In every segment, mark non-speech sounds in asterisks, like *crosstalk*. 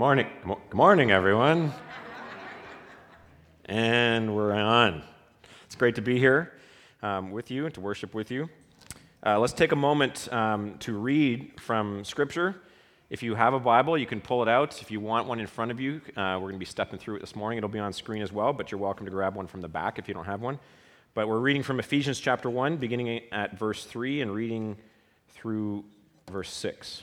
morning. Good morning, everyone. and we're on. It's great to be here um, with you and to worship with you. Uh, let's take a moment um, to read from Scripture. If you have a Bible, you can pull it out. If you want one in front of you, uh, we're going to be stepping through it this morning. It'll be on screen as well, but you're welcome to grab one from the back if you don't have one. But we're reading from Ephesians chapter 1, beginning at verse 3 and reading through verse 6.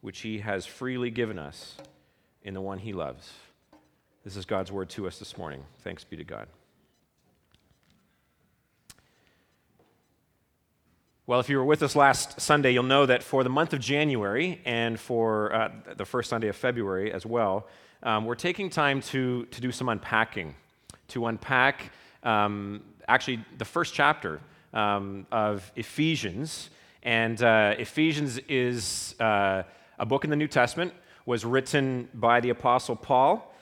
which he has freely given us in the one he loves. This is God's word to us this morning. Thanks be to God. Well, if you were with us last Sunday, you'll know that for the month of January and for uh, the first Sunday of February as well, um, we're taking time to, to do some unpacking, to unpack um, actually the first chapter um, of Ephesians. And uh, Ephesians is uh, a book in the New Testament, was written by the Apostle Paul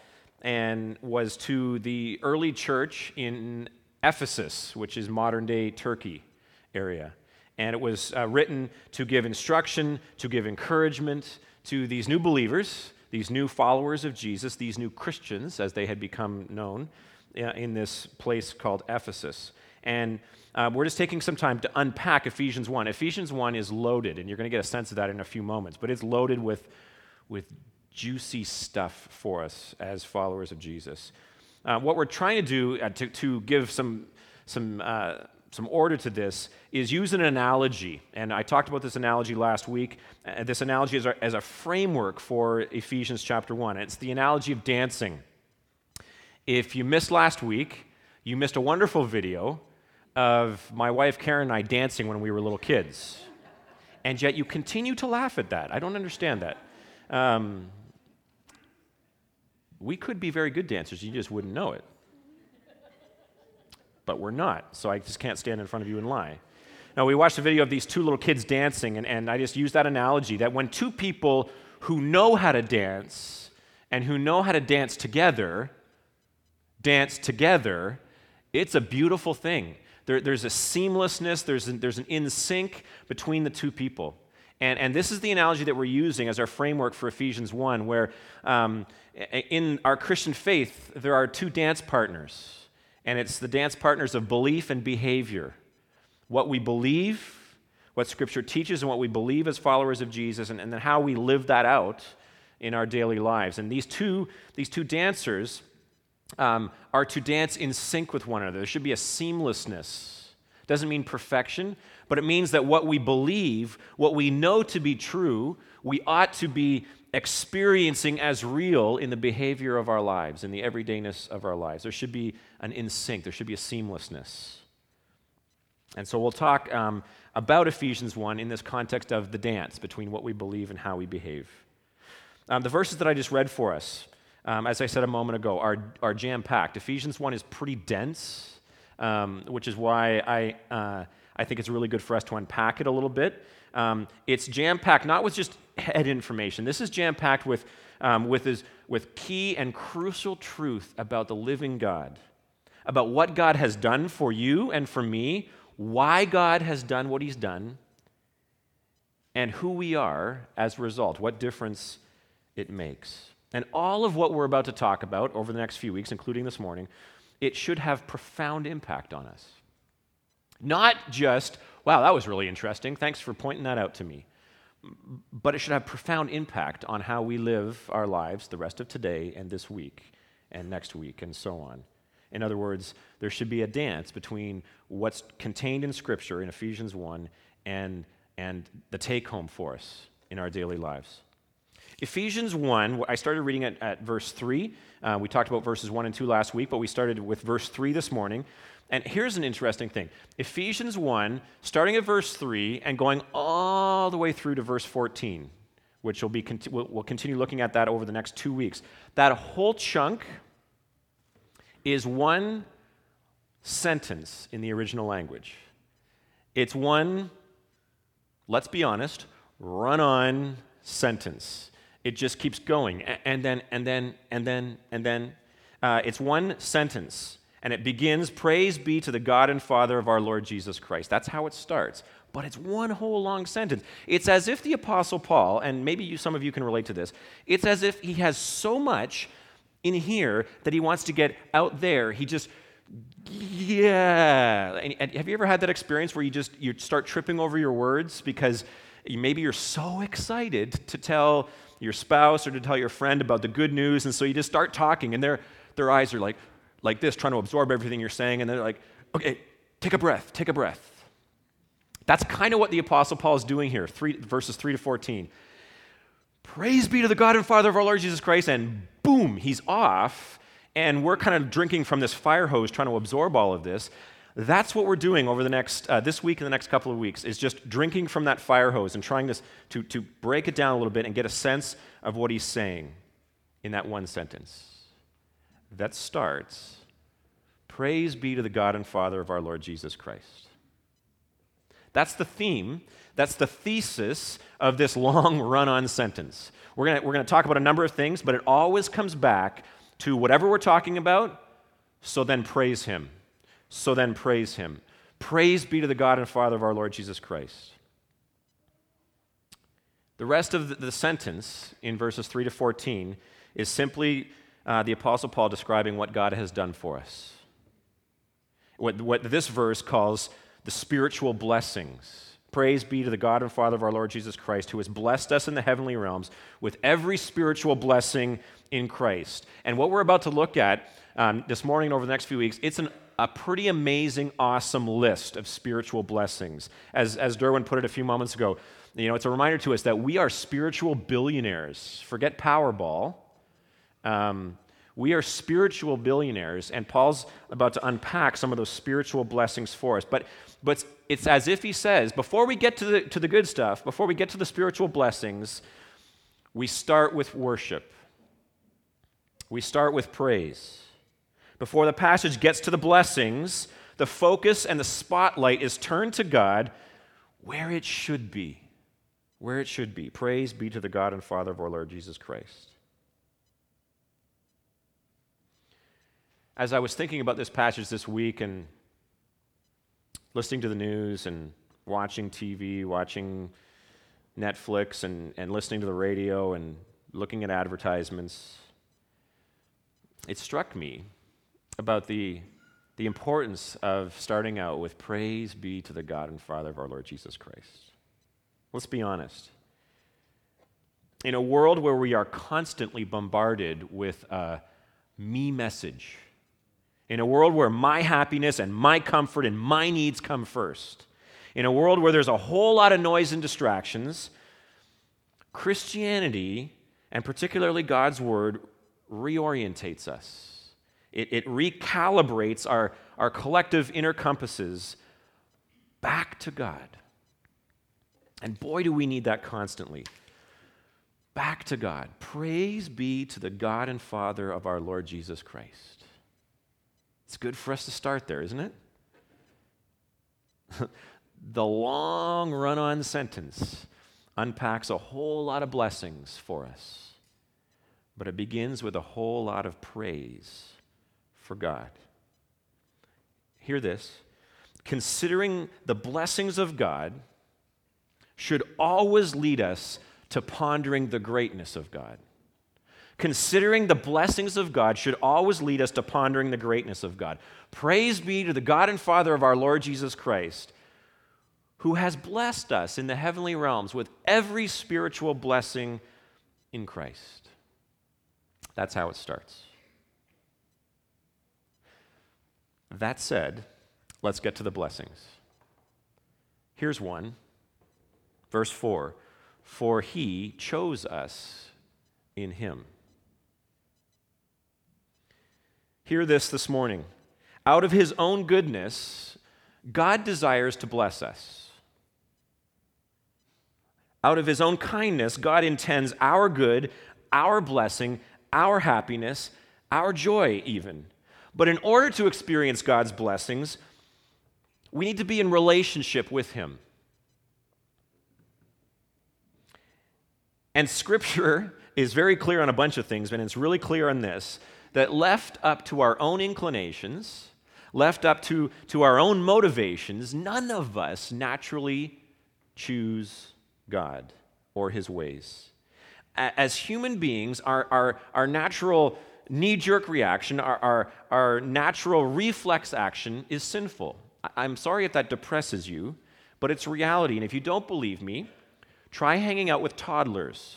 and was to the early church in Ephesus, which is modern day Turkey area. And it was uh, written to give instruction, to give encouragement to these new believers these new followers of Jesus, these new Christians, as they had become known uh, in this place called Ephesus. And uh, we're just taking some time to unpack Ephesians 1. Ephesians 1 is loaded, and you're going to get a sense of that in a few moments, but it's loaded with, with juicy stuff for us as followers of Jesus. Uh, what we're trying to do uh, to, to give some, some uh, some order to this is use an analogy. And I talked about this analogy last week. Uh, this analogy is as a framework for Ephesians chapter 1. It's the analogy of dancing. If you missed last week, you missed a wonderful video of my wife Karen and I dancing when we were little kids. And yet you continue to laugh at that. I don't understand that. Um, we could be very good dancers, you just wouldn't know it but we're not. So I just can't stand in front of you and lie. Now, we watched a video of these two little kids dancing, and, and I just used that analogy that when two people who know how to dance and who know how to dance together dance together, it's a beautiful thing. There, there's a seamlessness, there's, an, there's an in sync between the two people. And, and this is the analogy that we're using as our framework for Ephesians 1, where um, in our Christian faith, there are two dance partners and it's the dance partners of belief and behavior. What we believe, what Scripture teaches, and what we believe as followers of Jesus, and, and then how we live that out in our daily lives. And these two, these two dancers um, are to dance in sync with one another. There should be a seamlessness. Doesn't mean perfection, but it means that what we believe, what we know to be true, we ought to be experiencing as real in the behavior of our lives, in the everydayness of our lives. There should be an in sync, there should be a seamlessness. And so we'll talk um, about Ephesians 1 in this context of the dance between what we believe and how we behave. Um, the verses that I just read for us, um, as I said a moment ago, are, are jam packed. Ephesians 1 is pretty dense, um, which is why I, uh, I think it's really good for us to unpack it a little bit. Um, it's jam packed, not with just head information. This is jam packed with, um, with, with key and crucial truth about the living God, about what God has done for you and for me, why God has done what he's done, and who we are as a result, what difference it makes. And all of what we're about to talk about over the next few weeks, including this morning, it should have profound impact on us. Not just Wow, that was really interesting. Thanks for pointing that out to me. But it should have profound impact on how we live our lives the rest of today and this week and next week and so on. In other words, there should be a dance between what's contained in Scripture in Ephesians 1 and, and the take home for us in our daily lives. Ephesians 1, I started reading at, at verse 3. Uh, we talked about verses 1 and 2 last week, but we started with verse 3 this morning. And here's an interesting thing Ephesians 1, starting at verse 3 and going all the way through to verse 14, which we'll, be, we'll continue looking at that over the next two weeks. That whole chunk is one sentence in the original language. It's one, let's be honest, run on sentence. It just keeps going, and then, and then, and then, and then. Uh, it's one sentence, and it begins Praise be to the God and Father of our Lord Jesus Christ. That's how it starts. But it's one whole long sentence. It's as if the Apostle Paul, and maybe you, some of you can relate to this, it's as if he has so much in here that he wants to get out there. He just yeah. And, and have you ever had that experience where you just you start tripping over your words because maybe you're so excited to tell your spouse or to tell your friend about the good news, and so you just start talking, and their their eyes are like like this, trying to absorb everything you're saying, and they're like, okay, take a breath, take a breath. That's kind of what the Apostle Paul is doing here, three, verses 3 to 14. Praise be to the God and Father of our Lord Jesus Christ, and boom, he's off and we're kind of drinking from this fire hose trying to absorb all of this. That's what we're doing over the next, uh, this week and the next couple of weeks, is just drinking from that fire hose and trying to, to, to break it down a little bit and get a sense of what he's saying in that one sentence. That starts Praise be to the God and Father of our Lord Jesus Christ. That's the theme, that's the thesis of this long run on sentence. We're going we're going to talk about a number of things, but it always comes back to whatever we're talking about, so then praise Him. So then praise Him. Praise be to the God and Father of our Lord Jesus Christ. The rest of the sentence in verses 3 to 14 is simply uh, the Apostle Paul describing what God has done for us. What, what this verse calls the spiritual blessings. Praise be to the God and Father of our Lord Jesus Christ, who has blessed us in the heavenly realms with every spiritual blessing in Christ. And what we're about to look at um, this morning and over the next few weeks, it's an, a pretty amazing, awesome list of spiritual blessings. As, as Derwin put it a few moments ago, you know, it's a reminder to us that we are spiritual billionaires. Forget Powerball. Um, we are spiritual billionaires, and Paul's about to unpack some of those spiritual blessings for us. But, but it's as if he says, before we get to the, to the good stuff, before we get to the spiritual blessings, we start with worship. We start with praise. Before the passage gets to the blessings, the focus and the spotlight is turned to God where it should be. Where it should be. Praise be to the God and Father of our Lord Jesus Christ. As I was thinking about this passage this week and listening to the news and watching TV, watching Netflix, and, and listening to the radio and looking at advertisements, it struck me about the, the importance of starting out with praise be to the God and Father of our Lord Jesus Christ. Let's be honest. In a world where we are constantly bombarded with a me message, in a world where my happiness and my comfort and my needs come first, in a world where there's a whole lot of noise and distractions, Christianity, and particularly God's Word, reorientates us. It, it recalibrates our, our collective inner compasses back to God. And boy, do we need that constantly. Back to God. Praise be to the God and Father of our Lord Jesus Christ. It's good for us to start there, isn't it? *laughs* the long run on sentence unpacks a whole lot of blessings for us but it begins with a whole lot of praise for God. Hear this considering the blessings of God should always lead us to pondering the greatness of God. Considering the blessings of God should always lead us to pondering the greatness of God. Praise be to the God and Father of our Lord Jesus Christ, who has blessed us in the heavenly realms with every spiritual blessing in Christ. That's how it starts. That said, let's get to the blessings. Here's one. Verse 4 For he chose us in him. Hear this this morning. Out of his own goodness, God desires to bless us. out of his own kindness, God intends our good, our blessing, our happiness, our joy, even. But in order to experience God's blessings, we need to be in relationship with him. And scripture *laughs* is very clear on a bunch of things, but it's really clear on this that left up to our own inclinations, left up to, to our own motivations, none of us naturally choose God or his ways. As human beings, our, our, our natural knee jerk reaction, our, our, our natural reflex action is sinful. I'm sorry if that depresses you, but it's reality. And if you don't believe me, try hanging out with toddlers.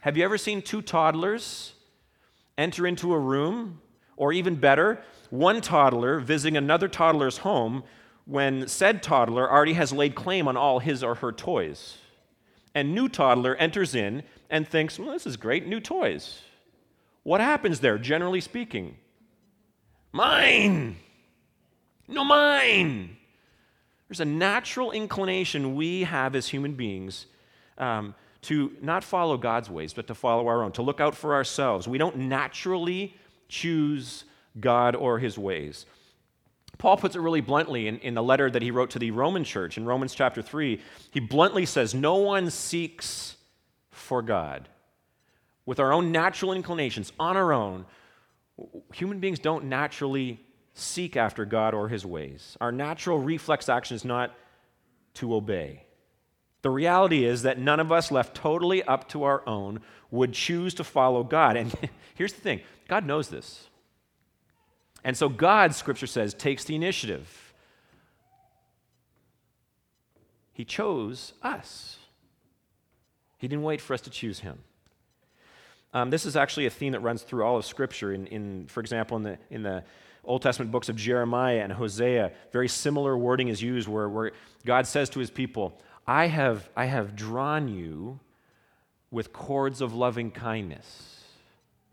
Have you ever seen two toddlers enter into a room? Or even better, one toddler visiting another toddler's home when said toddler already has laid claim on all his or her toys. And new toddler enters in and thinks, well, this is great, new toys. What happens there, generally speaking? Mine! No, mine! There's a natural inclination we have as human beings um, to not follow God's ways, but to follow our own, to look out for ourselves. We don't naturally choose God or his ways. Paul puts it really bluntly in, in the letter that he wrote to the Roman church in Romans chapter 3. He bluntly says, No one seeks for God. With our own natural inclinations, on our own, human beings don't naturally seek after God or his ways. Our natural reflex action is not to obey. The reality is that none of us, left totally up to our own, would choose to follow God. And *laughs* here's the thing God knows this. And so God, Scripture says, takes the initiative. He chose us, He didn't wait for us to choose Him. Um, this is actually a theme that runs through all of Scripture. In, in, for example, in the, in the Old Testament books of Jeremiah and Hosea, very similar wording is used where, where God says to his people, I have, I have drawn you with cords of loving kindness.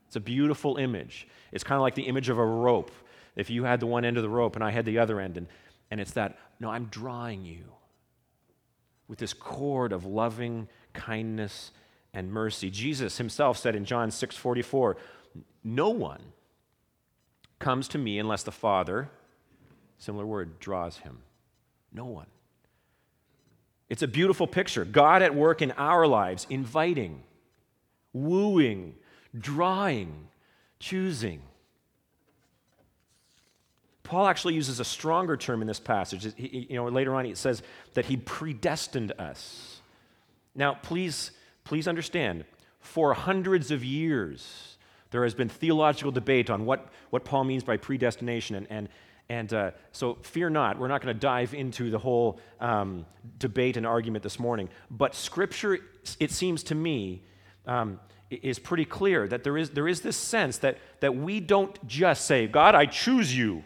It's a beautiful image. It's kind of like the image of a rope. If you had the one end of the rope and I had the other end, and, and it's that, no, I'm drawing you with this cord of loving kindness and mercy. Jesus himself said in John 6 44, No one comes to me unless the Father, similar word, draws him. No one. It's a beautiful picture. God at work in our lives, inviting, wooing, drawing, choosing. Paul actually uses a stronger term in this passage. He, you know, later on, he says that he predestined us. Now, please, please understand, for hundreds of years, there has been theological debate on what, what Paul means by predestination, and, and, and uh, so fear not, we're not going to dive into the whole um, debate and argument this morning. But Scripture, it seems to me, um, is pretty clear that there is, there is this sense that, that we don't just say, God, I choose you.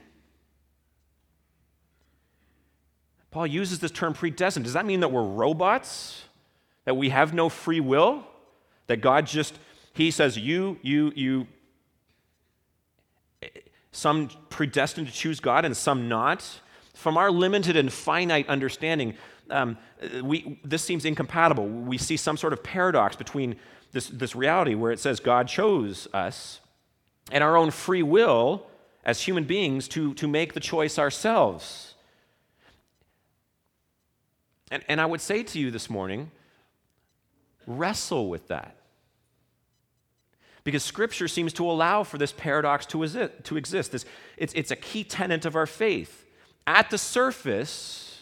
Paul uses this term predestined. Does that mean that we're robots? That we have no free will? That God just, He says, you, you, you, some predestined to choose God and some not. From our limited and finite understanding, um, we, this seems incompatible. We see some sort of paradox between this, this reality where it says God chose us and our own free will as human beings to, to make the choice ourselves. And, and I would say to you this morning wrestle with that. Because Scripture seems to allow for this paradox to, to exist. This, it's, it's a key tenet of our faith. At the surface,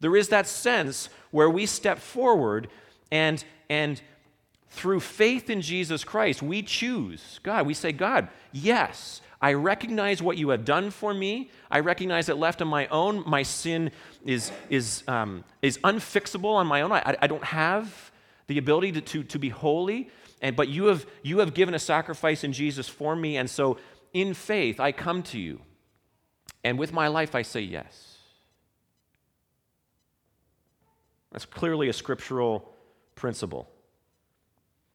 there is that sense where we step forward and, and through faith in Jesus Christ, we choose God. We say, God, yes, I recognize what you have done for me. I recognize that left on my own, my sin is, is, um, is unfixable on my own. I, I don't have the ability to, to, to be holy. And, but you have, you have given a sacrifice in Jesus for me, and so in faith I come to you. And with my life I say yes. That's clearly a scriptural principle.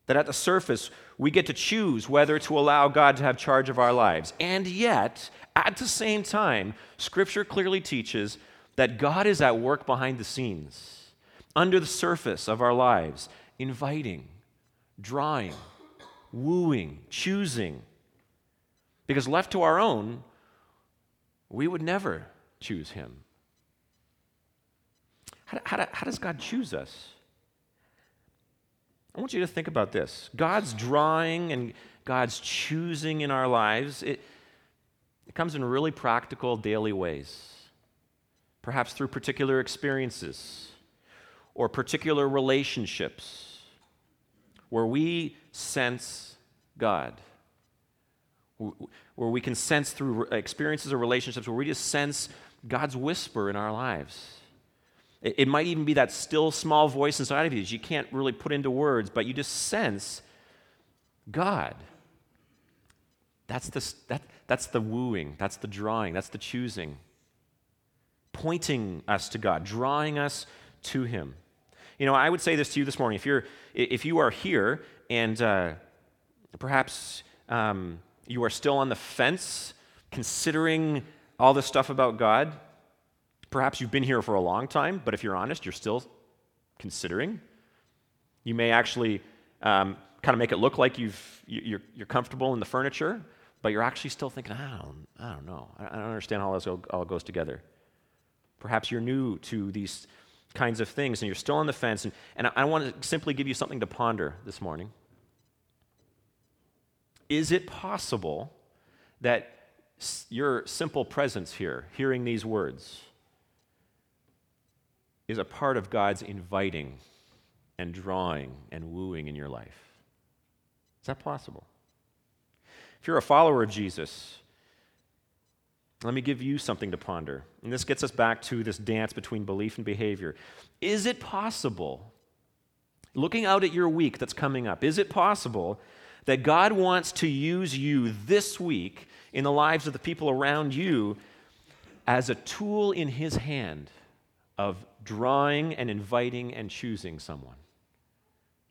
That at the surface, we get to choose whether to allow God to have charge of our lives. And yet, at the same time, Scripture clearly teaches that God is at work behind the scenes under the surface of our lives, inviting, drawing, wooing, choosing. Because left to our own, we would never choose him. How, how, how, does God choose us? I want you to think about this God's drawing and God's choosing in our lives, it, it comes in really practical, daily ways. Perhaps through particular experiences or particular relationships where we sense God where we can sense through experiences or relationships where we just sense God's whisper in our lives. It, might even be that still small voice inside of you that you can't really put into words, but you just sense God. That's the, that, that's the wooing, that's the drawing, that's the choosing. Pointing us to God, drawing us to Him. You know, I would say this to you this morning. If, you're, if you are here and uh, perhaps um, you are still on the fence, considering all this stuff about God, perhaps you've been here for a long time, but if you're honest, you're still considering. You may actually um, kind of make it look like you've, you're, you're comfortable in the furniture, but you're actually still thinking, I don't, I don't know. I don't understand how this all goes together. Perhaps you're new to these kinds of things and you're still on the fence. And, and I want to simply give you something to ponder this morning. Is it possible that your simple presence here, hearing these words, is a part of God's inviting and drawing and wooing in your life? Is that possible? If you're a follower of Jesus, let me give you something to ponder. And this gets us back to this dance between belief and behavior. Is it possible, looking out at your week that's coming up, is it possible that God wants to use you this week in the lives of the people around you as a tool in His hand of drawing and inviting and choosing someone.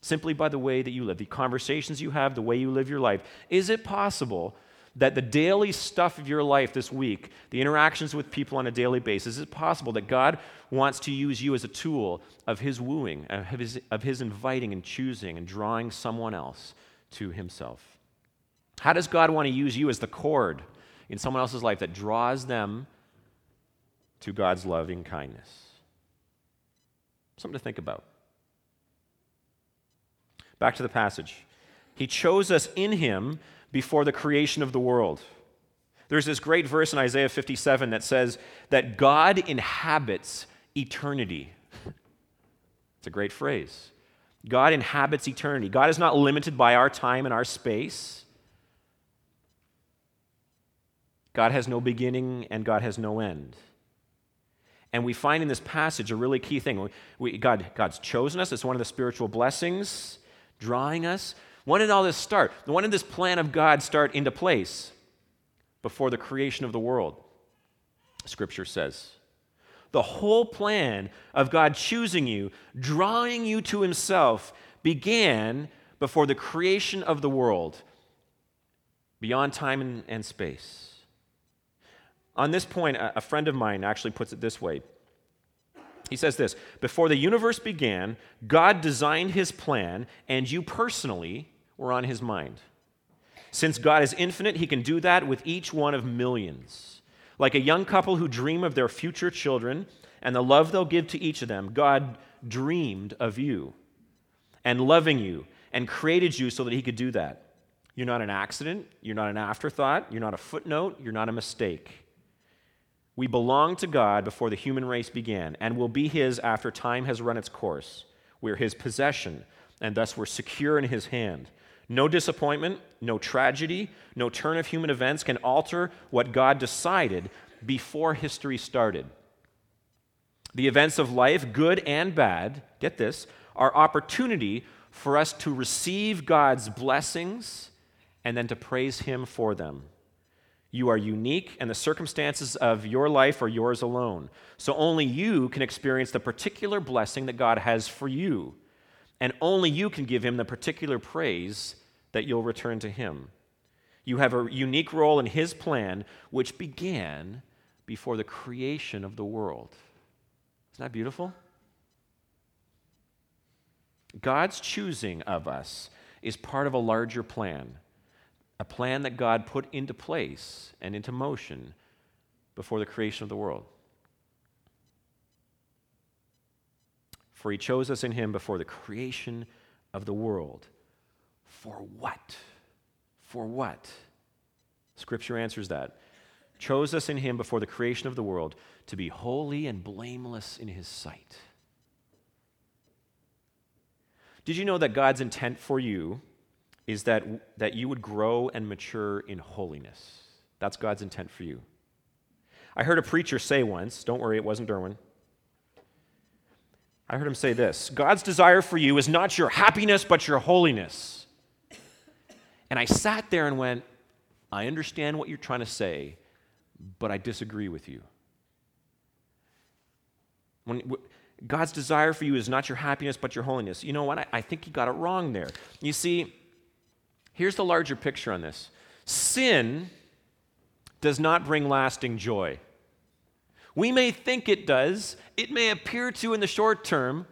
Simply by the way that you live, the conversations you have, the way you live your life. Is it possible that the daily stuff of your life this week, the interactions with people on a daily basis, is it possible that God wants to use you as a tool of His wooing, of His, of his inviting and choosing and drawing someone else to himself. How does God want to use you as the cord in someone else's life that draws them to God's loving kindness? Something to think about. Back to the passage. He chose us in him before the creation of the world. There's this great verse in Isaiah 57 that says that God inhabits eternity. *laughs* It's a great phrase. God inhabits eternity. God is not limited by our time and our space. God has no beginning and God has no end. And we find in this passage a really key thing. We, God, God's chosen us, it's one of the spiritual blessings, drawing us. When did all this start? When did this plan of God start into place? Before the creation of the world, Scripture says. The whole plan of God choosing you, drawing you to Himself, began before the creation of the world, beyond time and, space. On this point, a friend of mine actually puts it this way. He says this Before the universe began, God designed his plan, and you personally were on his mind. Since God is infinite, he can do that with each one of millions. Like a young couple who dream of their future children and the love they'll give to each of them, God dreamed of you and loving you and created you so that He could do that. You're not an accident, you're not an afterthought, you're not a footnote, you're not a mistake. We belong to God before the human race began and will be His after time has run its course. We're His possession, and thus we're secure in His hand. No disappointment, no tragedy, no turn of human events can alter what God decided before history started. The events of life, good and bad, get this, are opportunity for us to receive God's blessings and then to praise Him for them. You are unique, and the circumstances of your life are yours alone. So only you can experience the particular blessing that God has for you. And only you can give Him the particular praise that you'll return to Him. You have a unique role in His plan, which began before the creation of the world. Isn't that beautiful? God's choosing of us is part of a larger plan, a plan that God put into place and into motion before the creation of the world. For he chose us in him before the creation of the world. For what? For what? Scripture answers that. Chose us in him before the creation of the world to be holy and blameless in his sight. Did you know that God's intent for you is that, that you would grow and mature in holiness? That's God's intent for you. I heard a preacher say once, don't worry, it wasn't Derwin. I heard him say this God's desire for you is not your happiness, but your holiness. And I sat there and went, I understand what you're trying to say, but I disagree with you. When, God's desire for you is not your happiness, but your holiness. You know what? I, I think he got it wrong there. You see, here's the larger picture on this sin does not bring lasting joy. We may think it does, it may appear to in the short term,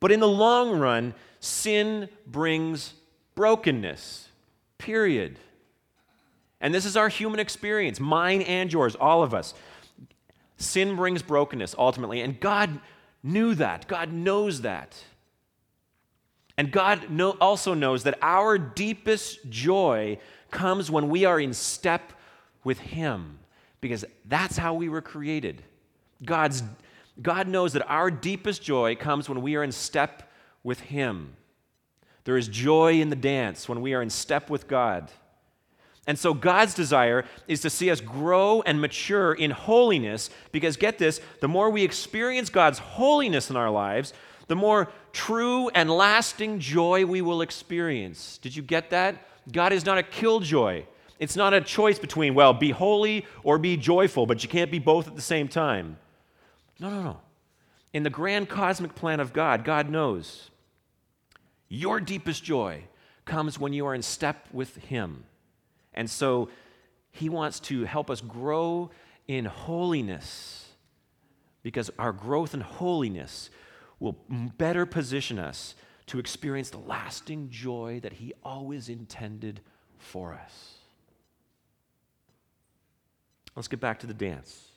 but in the long run, sin brings brokenness, period. And this is our human experience, mine and yours, all of us. Sin brings brokenness ultimately, and God knew that. God knows that. And God know, also knows that our deepest joy comes when we are in step with Him because that's how we were created. God's, God knows that our deepest joy comes when we are in step with Him. There is joy in the dance when we are in step with God. And so God's desire is to see us grow and mature in holiness because, get this, the more we experience God's holiness in our lives, the more true and lasting joy we will experience. Did you get that? God is not a killjoy. It's not a choice between, well, be holy or be joyful, but you can't be both at the same time. No, no, no. In the grand cosmic plan of God, God knows your deepest joy comes when you are in step with Him. And so He wants to help us grow in holiness because our growth in holiness will better position us to experience the lasting joy that He always intended for us. Let's get back to the dance.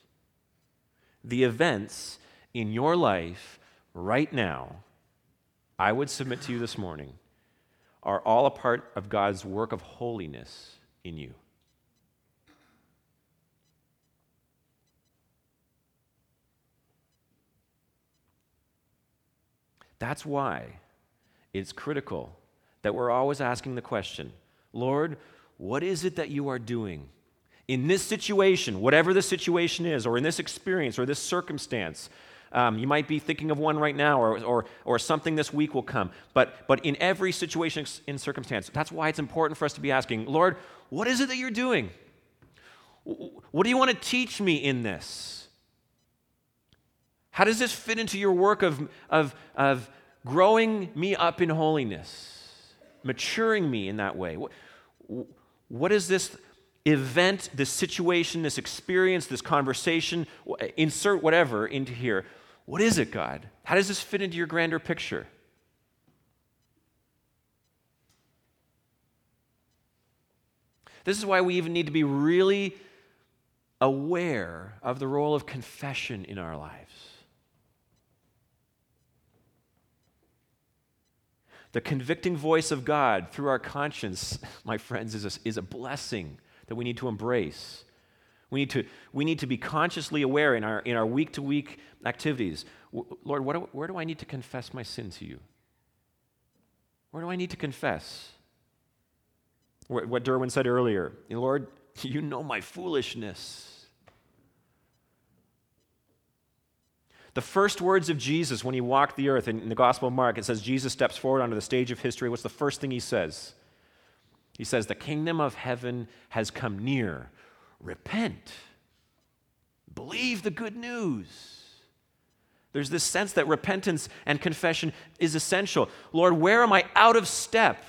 The events in your life right now, I would submit to you this morning, are all a part of God's work of holiness in you. That's why it's critical that we're always asking the question Lord, what is it that you are doing? in this situation, whatever the situation is, or in this experience, or this circumstance, um, you might be thinking of one right now, or, or, or something this week will come. But, but in every situation, in circumstance, that's why it's important for us to be asking, Lord, what is it that you're doing? What do you want to teach me in this? How does this fit into your work of, of, of growing me up in holiness, maturing me in that way? What, what is this event, this situation, this experience, this conversation, insert whatever into here. What is it, God? How does this fit into your grander picture? This is why we even need to be really aware of the role of confession in our lives. The convicting voice of God through our conscience, *laughs* my friends, is a, is a blessing that we need to embrace. We need to, we need to be consciously aware in our, in our week-to-week activities. Lord, what do, where do I need to confess my sin to you? Where do I need to confess? What Derwin said earlier, Lord, *laughs* you know my foolishness. The first words of Jesus when he walked the earth in, in the Gospel of Mark, it says Jesus steps forward onto the stage of history. What's the first thing he says? He says, The kingdom of heaven has come near. Repent. Believe the good news. There's this sense that repentance and confession is essential. Lord, where am I out of step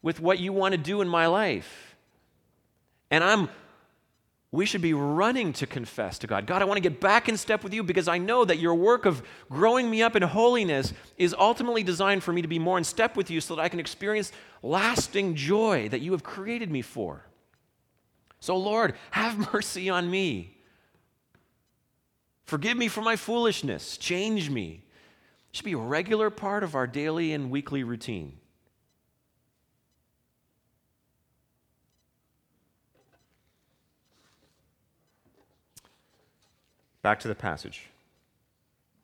with what you want to do in my life? And I'm we should be running to confess to God God, I want to get back in step with you because I know that your work of growing me up in holiness is ultimately designed for me to be more in step with you so that I can experience lasting joy that you have created me for. So, Lord, have *laughs* mercy on me. Forgive me for my foolishness. Change me. It should be a regular part of our daily and weekly routine. Back to the passage.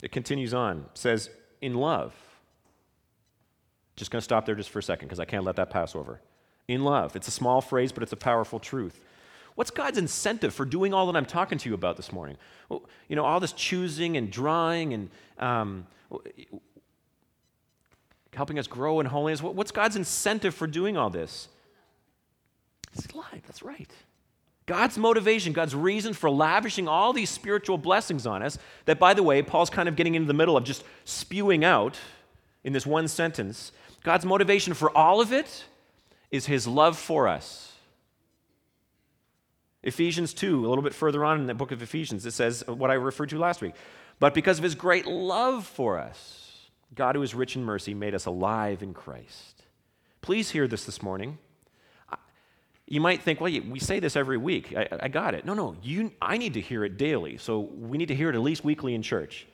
It continues on. It says, in love. Just going to stop there just for a second because I can't let that pass over. In love. It's a small phrase, but it's a powerful truth. What's God's incentive for doing all that I'm talking to you about this morning? Well, you know, all this choosing and drawing and um, helping us grow in holiness. What's God's incentive for doing all this? It's life. That's right. God's motivation, God's reason for lavishing all these spiritual blessings on us, that, by the way, Paul's kind of getting into the middle of just spewing out in this one sentence. God's motivation for all of it is his love for us. Ephesians 2, a little bit further on in the book of Ephesians, it says what I referred to last week. But because of his great love for us, God, who is rich in mercy, made us alive in Christ. Please hear this this morning. You might think, well, we say this every week. I, I got it. No, no, you, I need to hear it daily. So we need to hear it at least weekly in church.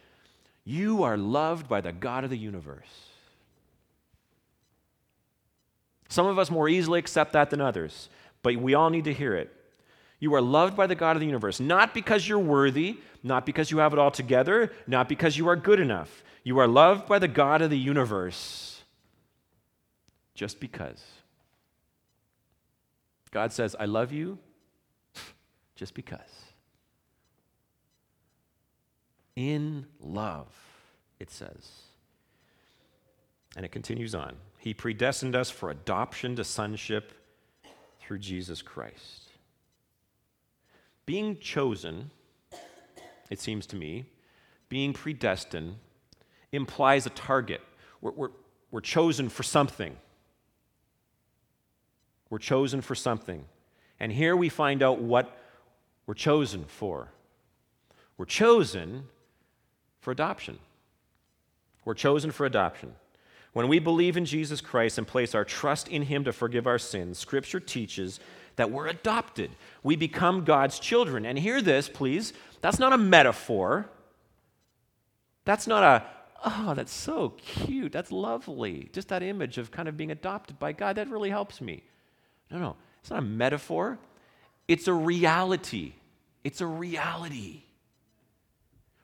You are loved by the God of the universe. Some of us more easily accept that than others, but we all need to hear it. You are loved by the God of the universe, not because you're worthy, not because you have it all together, not because you are good enough. You are loved by the God of the universe just because. God says, I love you just because. In love, it says. And it continues on. He predestined us for adoption to sonship through Jesus Christ. Being chosen, it seems to me, being predestined implies a target. We're, we're, we're chosen for something. We're chosen for something. And here we find out what we're chosen for. We're chosen for adoption. We're chosen for adoption. When we believe in Jesus Christ and place our trust in Him to forgive our sins, Scripture teaches that we're adopted. We become God's children. And hear this, please. That's not a metaphor. That's not a, oh, that's so cute. That's lovely. Just that image of kind of being adopted by God, that really helps me. No, no, it's not a metaphor, it's a reality. It's a reality.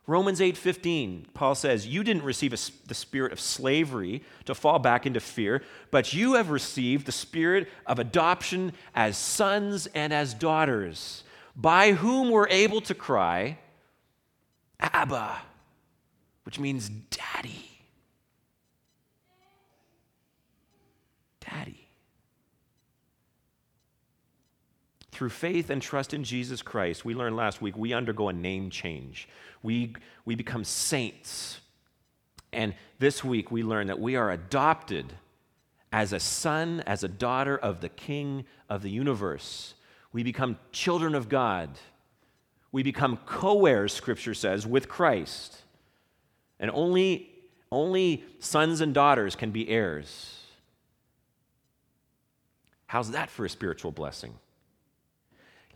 Romans 8:15, Paul says, "You didn't receive a, the spirit of slavery to fall back into fear, but you have received the spirit of adoption as sons and as daughters, by whom we're able to cry, Abba, which means daddy." Daddy. Through faith and trust in Jesus Christ, we learned last week, we undergo a name change. We, we become saints. And this week, we learn that we are adopted as a son, as a daughter of the King of the universe. We become children of God. We become co heirs, Scripture says, with Christ. And only, only sons and daughters can be heirs. How's that for a spiritual blessing?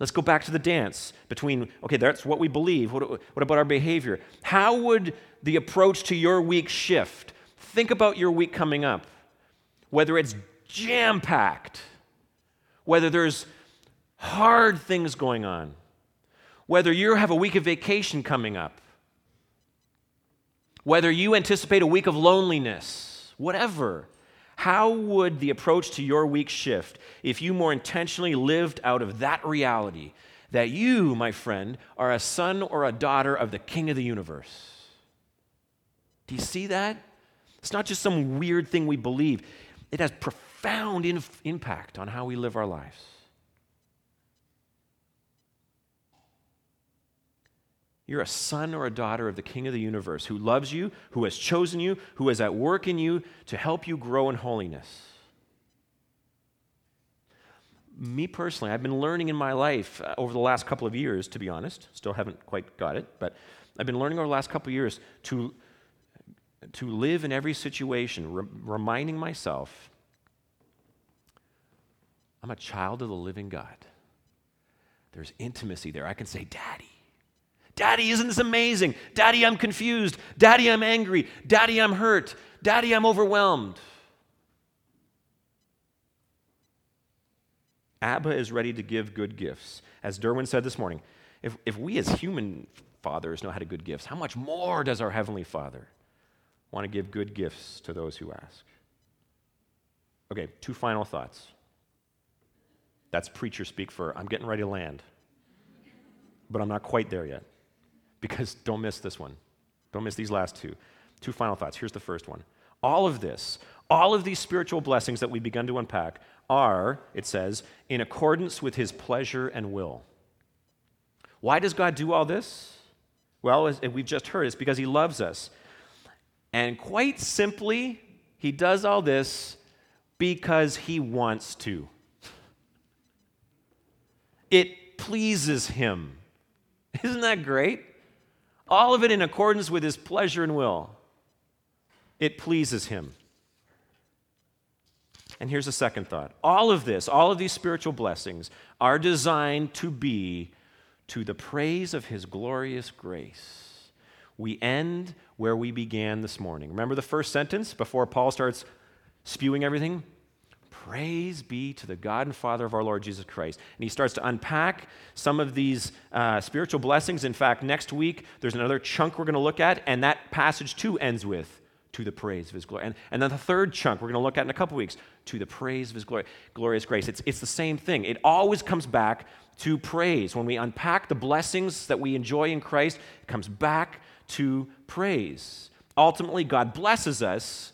Let's go back to the dance between, okay, that's what we believe. What, what about our behavior? How would the approach to your week shift? Think about your week coming up. Whether it's jam packed, whether there's hard things going on, whether you have a week of vacation coming up, whether you anticipate a week of loneliness, whatever. How would the approach to your week shift if you more intentionally lived out of that reality that you, my friend, are a son or a daughter of the King of the universe? Do you see that? It's not just some weird thing we believe, it has profound inf- impact on how we live our lives. You're a son or a daughter of the King of the universe who loves you, who has chosen you, who is at work in you to help you grow in holiness. me personally, I've been learning in my life uh, over the last couple of years, to be honest. Still haven't quite got it, but I've been learning over the last couple of years to, to live in every situation, re- reminding myself I'm a child of the living God. There's intimacy there. I can say, Daddy. Daddy, isn't this amazing? Daddy, I'm confused. Daddy, I'm angry. Daddy, I'm hurt. Daddy, I'm overwhelmed. Abba is ready to give good gifts. As Derwin said this morning, if, if we as human fathers know how to give good gifts, how much more does our Heavenly Father want to give good gifts to those who ask? Okay, two final thoughts. That's preacher speak for I'm getting ready to land. But I'm not quite there yet. Because don't miss this one. Don't miss these last two. Two final thoughts. Here's the first one. All of this, all of these spiritual blessings that we've begun to unpack are, it says, in accordance with his pleasure and will. Why does God do all this? Well, as we've just heard, it's because he loves us. And quite simply, he does all this because he wants to. It pleases him. Isn't that great? All of it in accordance with his pleasure and will. It pleases him. And here's a second thought all of this, all of these spiritual blessings, are designed to be to the praise of his glorious grace. We end where we began this morning. Remember the first sentence before Paul starts spewing everything? Praise be to the God and Father of our Lord Jesus Christ. And he starts to unpack some of these uh, spiritual blessings. In fact, next week, there's another chunk we're going to look at, and that passage too ends with to the praise of his glory. And, and then the third chunk we're going to look at in a couple weeks to the praise of his glory, glorious grace. It's, it's the same thing. It always comes back to praise. When we unpack the blessings that we enjoy in Christ, it comes back to praise. Ultimately, God blesses us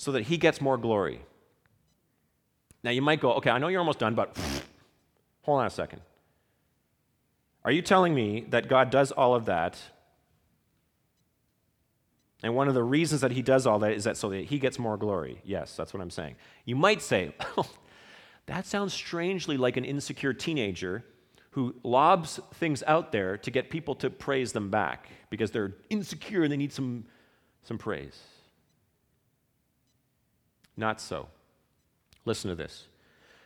so that he gets more glory. Now, you might go, okay, I know you're almost done, but *sniffs* hold on a second. Are you telling me that God does all of that? And one of the reasons that he does all that is that so that he gets more glory. Yes, that's what I'm saying. You might say, oh, *laughs* that sounds strangely like an insecure teenager who lobs things out there to get people to praise them back because they're insecure and they need some, some praise. Not so. Listen to this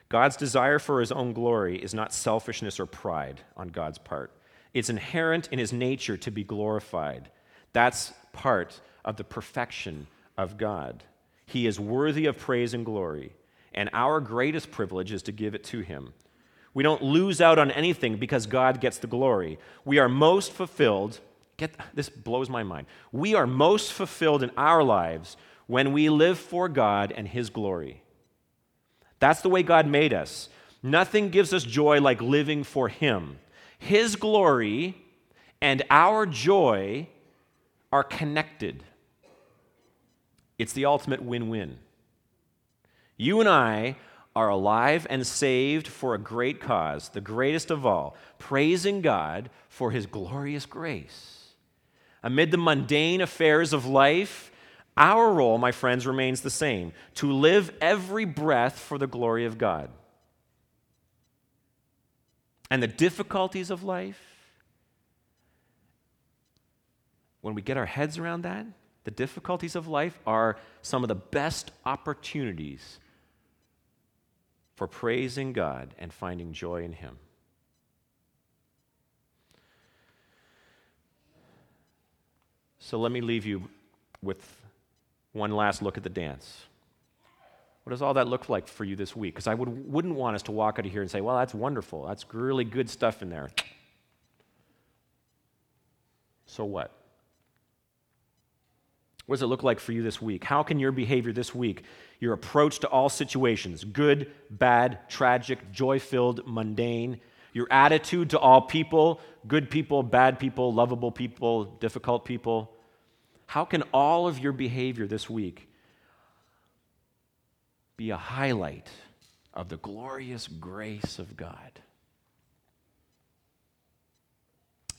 God's desire for his own glory is not selfishness or pride on God's part, it's inherent in his nature to be glorified. That's part of the perfection of God. He is worthy of praise and glory, and our greatest privilege is to give it to him. We don't lose out on anything because God gets the glory. We are most fulfilled. Get this blows my mind. We are most fulfilled in our lives when we live for God and His glory. That's the way God made us. Nothing gives us joy like living for Him. His glory and our joy are connected. It's the ultimate win win. You and I are alive and saved for a great cause, the greatest of all, praising God for His glorious grace. Amid the mundane affairs of life, our role, my friends, remains the same to live every breath for the glory of God. And the difficulties of life, when we get our heads around that, the difficulties of life are some of the best opportunities for praising God and finding joy in Him. So let me leave you with one last look at the dance. What does all that look like for you this week? Because I would, wouldn't want us to walk out of here and say, well, that's wonderful. That's really good stuff in there. So what? What does it look like for you this week? How can your behavior this week, your approach to all situations, good, bad, tragic, joy filled, mundane, your attitude to all people, good people, bad people, lovable people, difficult people, how can all of your behavior this week be a highlight of the glorious grace of God?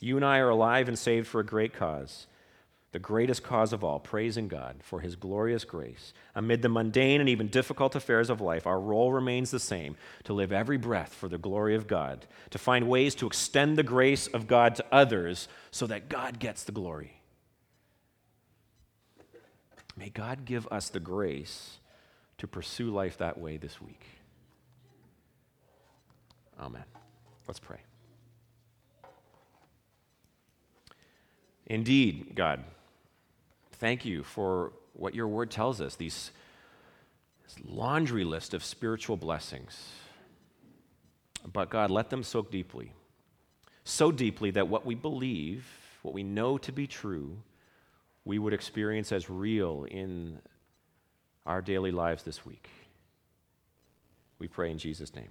You and I are alive and saved for a great cause. the greatest cause of all, praising God for his glorious grace. Amid the mundane and even difficult affairs of life, our role remains the same to live every breath for the glory of God, to find ways to extend the grace of God to others so that God gets the glory. May God give us the grace to pursue life that way this week. Amen. Let's pray. Indeed, God, thank you for what your word tells us these this laundry list of spiritual blessings. But God, let them soak deeply. So deeply that what we believe, what we know to be true, we would experience as real in our daily lives this week. We pray in Jesus' name.